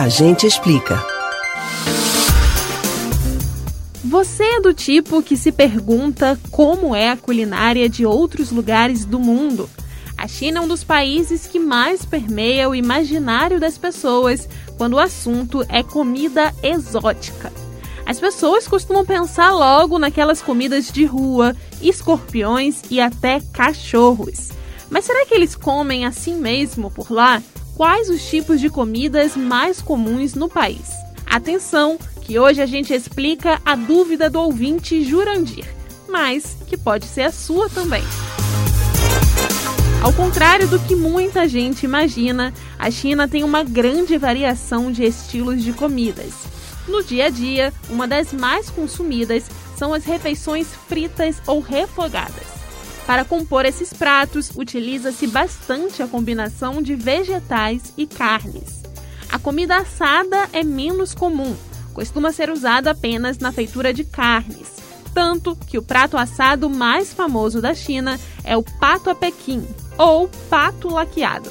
A gente explica. Você é do tipo que se pergunta como é a culinária de outros lugares do mundo? A China é um dos países que mais permeia o imaginário das pessoas quando o assunto é comida exótica. As pessoas costumam pensar logo naquelas comidas de rua, escorpiões e até cachorros. Mas será que eles comem assim mesmo por lá? Quais os tipos de comidas mais comuns no país? Atenção, que hoje a gente explica a dúvida do ouvinte Jurandir, mas que pode ser a sua também. Ao contrário do que muita gente imagina, a China tem uma grande variação de estilos de comidas. No dia a dia, uma das mais consumidas são as refeições fritas ou refogadas. Para compor esses pratos, utiliza-se bastante a combinação de vegetais e carnes. A comida assada é menos comum, costuma ser usada apenas na feitura de carnes, tanto que o prato assado mais famoso da China é o pato a Pequim, ou pato laqueado.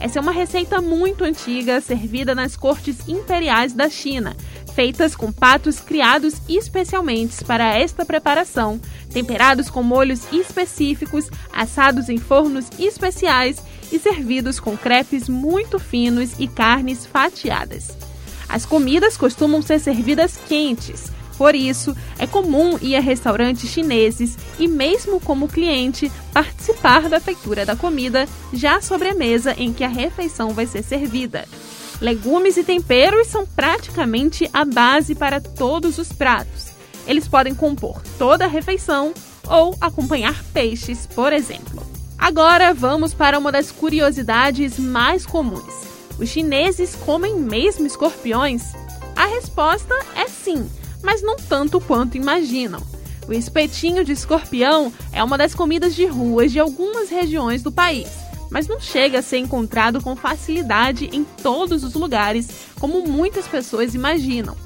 Essa é uma receita muito antiga, servida nas cortes imperiais da China, feitas com patos criados especialmente para esta preparação, temperados com molhos específicos, assados em fornos especiais e servidos com crepes muito finos e carnes fatiadas. As comidas costumam ser servidas quentes, por isso, é comum ir a restaurantes chineses e, mesmo como cliente, participar da feitura da comida já sobre a mesa em que a refeição vai ser servida. Legumes e temperos são praticamente a base para todos os pratos. Eles podem compor toda a refeição ou acompanhar peixes, por exemplo. Agora vamos para uma das curiosidades mais comuns. Os chineses comem mesmo escorpiões? A resposta é sim mas não tanto quanto imaginam. O espetinho de escorpião é uma das comidas de ruas de algumas regiões do país, mas não chega a ser encontrado com facilidade em todos os lugares, como muitas pessoas imaginam.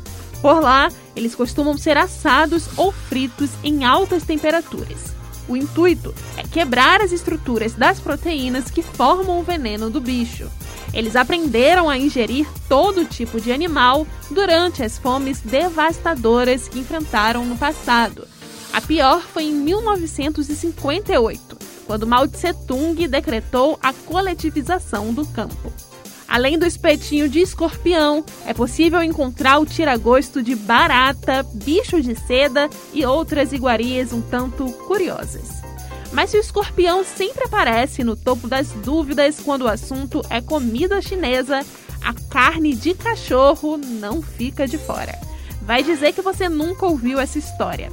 Por lá, eles costumam ser assados ou fritos em altas temperaturas. O intuito é quebrar as estruturas das proteínas que formam o veneno do bicho. Eles aprenderam a ingerir todo tipo de animal durante as fomes devastadoras que enfrentaram no passado. A pior foi em 1958, quando Mao Tse-tung decretou a coletivização do campo. Além do espetinho de escorpião, é possível encontrar o tiragosto de barata, bicho de seda e outras iguarias um tanto curiosas. Mas se o escorpião sempre aparece no topo das dúvidas quando o assunto é comida chinesa, a carne de cachorro não fica de fora. Vai dizer que você nunca ouviu essa história.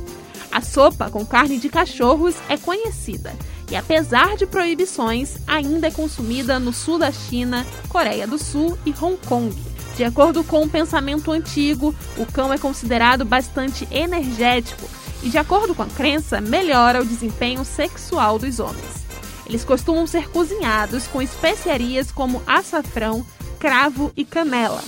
A sopa com carne de cachorros é conhecida e, apesar de proibições, ainda é consumida no sul da China, Coreia do Sul e Hong Kong. De acordo com o pensamento antigo, o cão é considerado bastante energético e, de acordo com a crença, melhora o desempenho sexual dos homens. Eles costumam ser cozinhados com especiarias como açafrão, cravo e canela.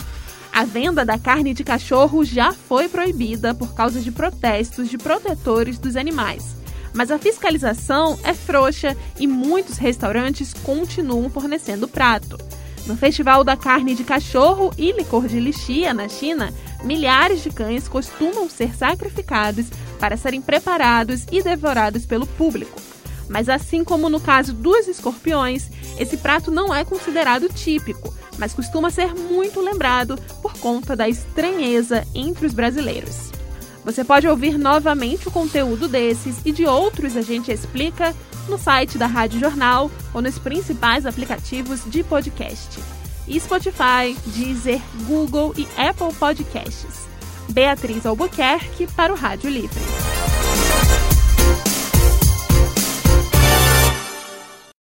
A venda da carne de cachorro já foi proibida por causa de protestos de protetores dos animais. Mas a fiscalização é frouxa e muitos restaurantes continuam fornecendo prato. No Festival da Carne de Cachorro e Licor de Lixia, na China, milhares de cães costumam ser sacrificados para serem preparados e devorados pelo público. Mas assim como no caso dos escorpiões, esse prato não é considerado típico, mas costuma ser muito lembrado conta da estranheza entre os brasileiros. Você pode ouvir novamente o conteúdo desses e de outros a gente explica no site da Rádio Jornal ou nos principais aplicativos de podcast. Spotify, Deezer, Google e Apple Podcasts. Beatriz Albuquerque para o Rádio Livre.